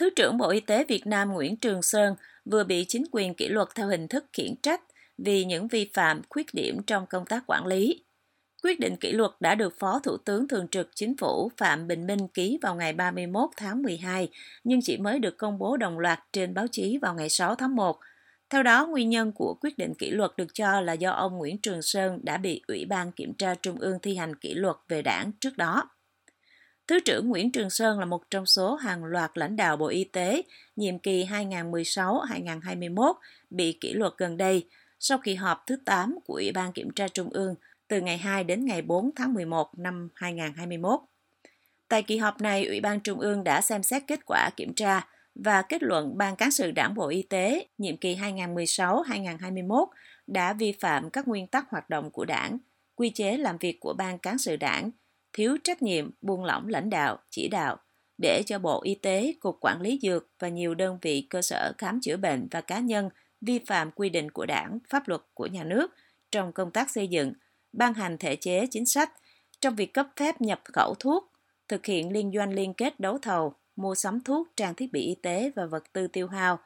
Thứ trưởng Bộ Y tế Việt Nam Nguyễn Trường Sơn vừa bị chính quyền kỷ luật theo hình thức khiển trách vì những vi phạm, khuyết điểm trong công tác quản lý. Quyết định kỷ luật đã được Phó Thủ tướng Thường trực Chính phủ Phạm Bình Minh ký vào ngày 31 tháng 12, nhưng chỉ mới được công bố đồng loạt trên báo chí vào ngày 6 tháng 1. Theo đó, nguyên nhân của quyết định kỷ luật được cho là do ông Nguyễn Trường Sơn đã bị Ủy ban Kiểm tra Trung ương thi hành kỷ luật về đảng trước đó. Thứ trưởng Nguyễn Trường Sơn là một trong số hàng loạt lãnh đạo Bộ Y tế nhiệm kỳ 2016-2021 bị kỷ luật gần đây sau kỳ họp thứ 8 của Ủy ban Kiểm tra Trung ương từ ngày 2 đến ngày 4 tháng 11 năm 2021. Tại kỳ họp này, Ủy ban Trung ương đã xem xét kết quả kiểm tra và kết luận Ban Cán sự Đảng Bộ Y tế nhiệm kỳ 2016-2021 đã vi phạm các nguyên tắc hoạt động của đảng, quy chế làm việc của Ban Cán sự Đảng, thiếu trách nhiệm, buông lỏng lãnh đạo, chỉ đạo, để cho Bộ Y tế, Cục Quản lý Dược và nhiều đơn vị cơ sở khám chữa bệnh và cá nhân vi phạm quy định của đảng, pháp luật của nhà nước trong công tác xây dựng, ban hành thể chế chính sách trong việc cấp phép nhập khẩu thuốc, thực hiện liên doanh liên kết đấu thầu, mua sắm thuốc, trang thiết bị y tế và vật tư tiêu hao,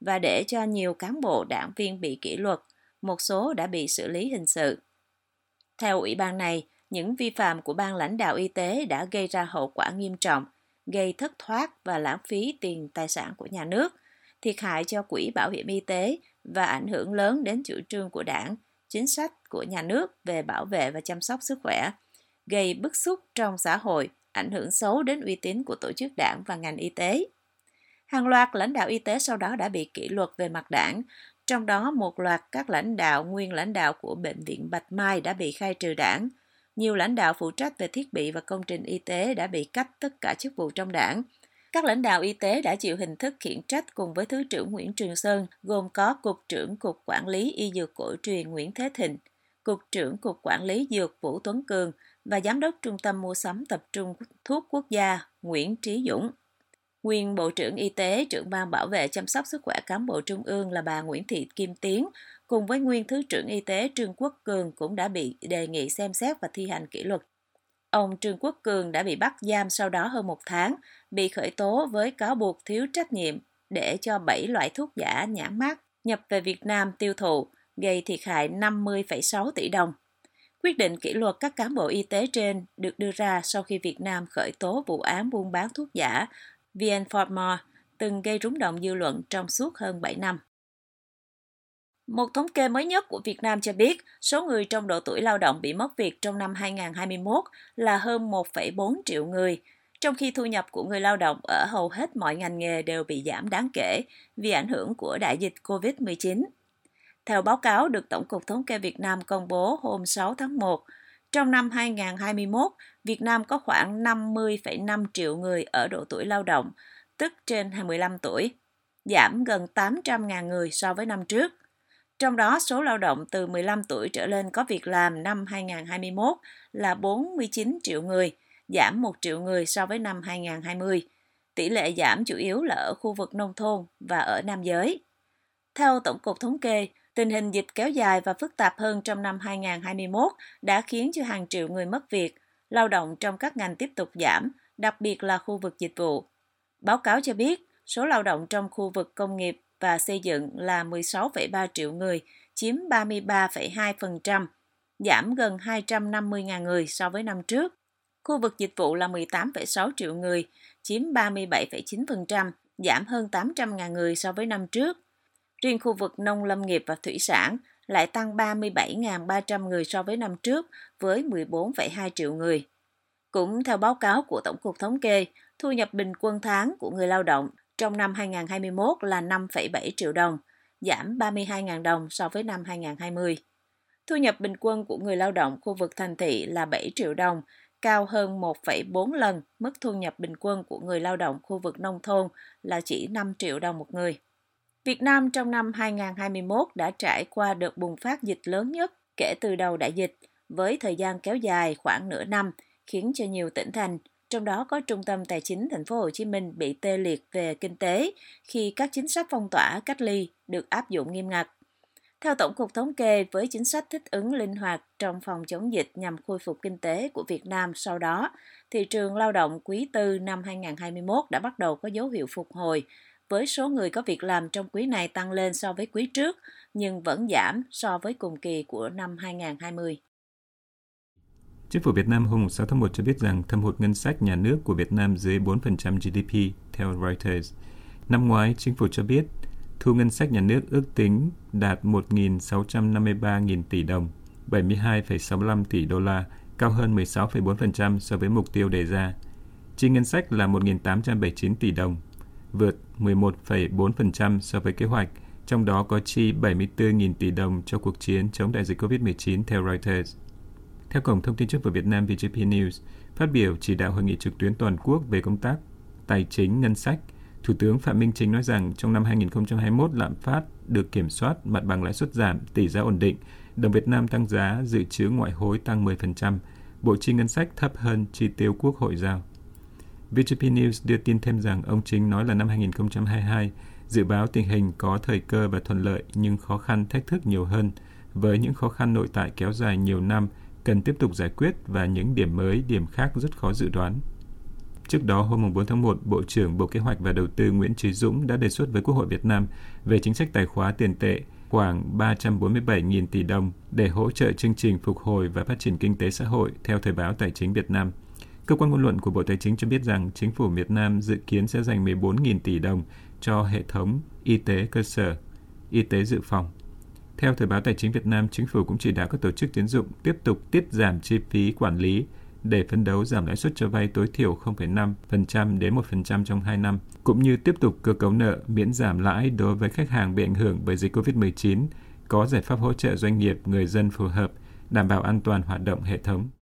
và để cho nhiều cán bộ đảng viên bị kỷ luật, một số đã bị xử lý hình sự. Theo ủy ban này, những vi phạm của ban lãnh đạo y tế đã gây ra hậu quả nghiêm trọng, gây thất thoát và lãng phí tiền tài sản của nhà nước, thiệt hại cho quỹ bảo hiểm y tế và ảnh hưởng lớn đến chủ trương của đảng, chính sách của nhà nước về bảo vệ và chăm sóc sức khỏe, gây bức xúc trong xã hội, ảnh hưởng xấu đến uy tín của tổ chức đảng và ngành y tế. Hàng loạt lãnh đạo y tế sau đó đã bị kỷ luật về mặt đảng, trong đó một loạt các lãnh đạo nguyên lãnh đạo của Bệnh viện Bạch Mai đã bị khai trừ đảng. Nhiều lãnh đạo phụ trách về thiết bị và công trình y tế đã bị cách tất cả chức vụ trong đảng. Các lãnh đạo y tế đã chịu hình thức khiển trách cùng với Thứ trưởng Nguyễn Trường Sơn, gồm có Cục trưởng Cục Quản lý Y Dược Cổ truyền Nguyễn Thế Thịnh, Cục trưởng Cục Quản lý Dược Vũ Tuấn Cường và Giám đốc Trung tâm Mua sắm Tập trung Thuốc Quốc gia Nguyễn Trí Dũng. Nguyên Bộ trưởng Y tế, trưởng ban bảo vệ chăm sóc sức khỏe cán bộ trung ương là bà Nguyễn Thị Kim Tiến, cùng với nguyên Thứ trưởng Y tế Trương Quốc Cường cũng đã bị đề nghị xem xét và thi hành kỷ luật. Ông Trương Quốc Cường đã bị bắt giam sau đó hơn một tháng, bị khởi tố với cáo buộc thiếu trách nhiệm để cho 7 loại thuốc giả nhãn mát nhập về Việt Nam tiêu thụ, gây thiệt hại 50,6 tỷ đồng. Quyết định kỷ luật các cán bộ y tế trên được đưa ra sau khi Việt Nam khởi tố vụ án buôn bán thuốc giả VN Pharma từng gây rúng động dư luận trong suốt hơn 7 năm. Một thống kê mới nhất của Việt Nam cho biết, số người trong độ tuổi lao động bị mất việc trong năm 2021 là hơn 1,4 triệu người, trong khi thu nhập của người lao động ở hầu hết mọi ngành nghề đều bị giảm đáng kể vì ảnh hưởng của đại dịch COVID-19. Theo báo cáo được Tổng cục Thống kê Việt Nam công bố hôm 6 tháng 1, trong năm 2021, Việt Nam có khoảng 50,5 triệu người ở độ tuổi lao động, tức trên 25 tuổi, giảm gần 800.000 người so với năm trước. Trong đó, số lao động từ 15 tuổi trở lên có việc làm năm 2021 là 49 triệu người, giảm 1 triệu người so với năm 2020. Tỷ lệ giảm chủ yếu là ở khu vực nông thôn và ở nam giới. Theo Tổng cục Thống kê, tình hình dịch kéo dài và phức tạp hơn trong năm 2021 đã khiến cho hàng triệu người mất việc, lao động trong các ngành tiếp tục giảm, đặc biệt là khu vực dịch vụ. Báo cáo cho biết, số lao động trong khu vực công nghiệp và xây dựng là 16,3 triệu người, chiếm 33,2%, giảm gần 250.000 người so với năm trước. Khu vực dịch vụ là 18,6 triệu người, chiếm 37,9%, giảm hơn 800.000 người so với năm trước. Riêng khu vực nông lâm nghiệp và thủy sản lại tăng 37.300 người so với năm trước với 14,2 triệu người. Cũng theo báo cáo của Tổng cục Thống kê, thu nhập bình quân tháng của người lao động trong năm 2021 là 5,7 triệu đồng, giảm 32.000 đồng so với năm 2020. Thu nhập bình quân của người lao động khu vực thành thị là 7 triệu đồng, cao hơn 1,4 lần mức thu nhập bình quân của người lao động khu vực nông thôn là chỉ 5 triệu đồng một người. Việt Nam trong năm 2021 đã trải qua đợt bùng phát dịch lớn nhất kể từ đầu đại dịch, với thời gian kéo dài khoảng nửa năm, khiến cho nhiều tỉnh thành, trong đó có Trung tâm Tài chính Thành phố Hồ Chí Minh bị tê liệt về kinh tế khi các chính sách phong tỏa cách ly được áp dụng nghiêm ngặt. Theo Tổng cục Thống kê, với chính sách thích ứng linh hoạt trong phòng chống dịch nhằm khôi phục kinh tế của Việt Nam sau đó, thị trường lao động quý tư năm 2021 đã bắt đầu có dấu hiệu phục hồi, với số người có việc làm trong quý này tăng lên so với quý trước, nhưng vẫn giảm so với cùng kỳ của năm 2020. Chính phủ Việt Nam hôm 6 tháng 1 cho biết rằng thâm hụt ngân sách nhà nước của Việt Nam dưới 4% GDP, theo Reuters. Năm ngoái, chính phủ cho biết thu ngân sách nhà nước ước tính đạt 1.653.000 tỷ đồng, 72,65 tỷ đô la, cao hơn 16,4% so với mục tiêu đề ra. Chi ngân sách là 1.879 tỷ đồng, vượt 11,4% so với kế hoạch, trong đó có chi 74.000 tỷ đồng cho cuộc chiến chống đại dịch COVID-19 theo Reuters. Theo Cổng Thông tin Chính phủ Việt Nam VGP News, phát biểu chỉ đạo hội nghị trực tuyến toàn quốc về công tác tài chính ngân sách, Thủ tướng Phạm Minh Chính nói rằng trong năm 2021 lạm phát được kiểm soát, mặt bằng lãi suất giảm, tỷ giá ổn định, đồng Việt Nam tăng giá, dự trữ ngoại hối tăng 10%, bộ chi ngân sách thấp hơn chi tiêu quốc hội giao. VGP News đưa tin thêm rằng ông Chính nói là năm 2022 dự báo tình hình có thời cơ và thuận lợi nhưng khó khăn thách thức nhiều hơn, với những khó khăn nội tại kéo dài nhiều năm cần tiếp tục giải quyết và những điểm mới, điểm khác rất khó dự đoán. Trước đó, hôm 4 tháng 1, Bộ trưởng Bộ Kế hoạch và Đầu tư Nguyễn Trí Dũng đã đề xuất với Quốc hội Việt Nam về chính sách tài khóa tiền tệ khoảng 347.000 tỷ đồng để hỗ trợ chương trình phục hồi và phát triển kinh tế xã hội theo Thời báo Tài chính Việt Nam. Cơ quan ngôn luận của Bộ Tài chính cho biết rằng chính phủ Việt Nam dự kiến sẽ dành 14.000 tỷ đồng cho hệ thống y tế cơ sở, y tế dự phòng. Theo Thời báo Tài chính Việt Nam, chính phủ cũng chỉ đạo các tổ chức tiến dụng tiếp tục tiết giảm chi phí quản lý để phấn đấu giảm lãi suất cho vay tối thiểu 0,5% đến 1% trong 2 năm, cũng như tiếp tục cơ cấu nợ miễn giảm lãi đối với khách hàng bị ảnh hưởng bởi dịch COVID-19, có giải pháp hỗ trợ doanh nghiệp, người dân phù hợp, đảm bảo an toàn hoạt động hệ thống.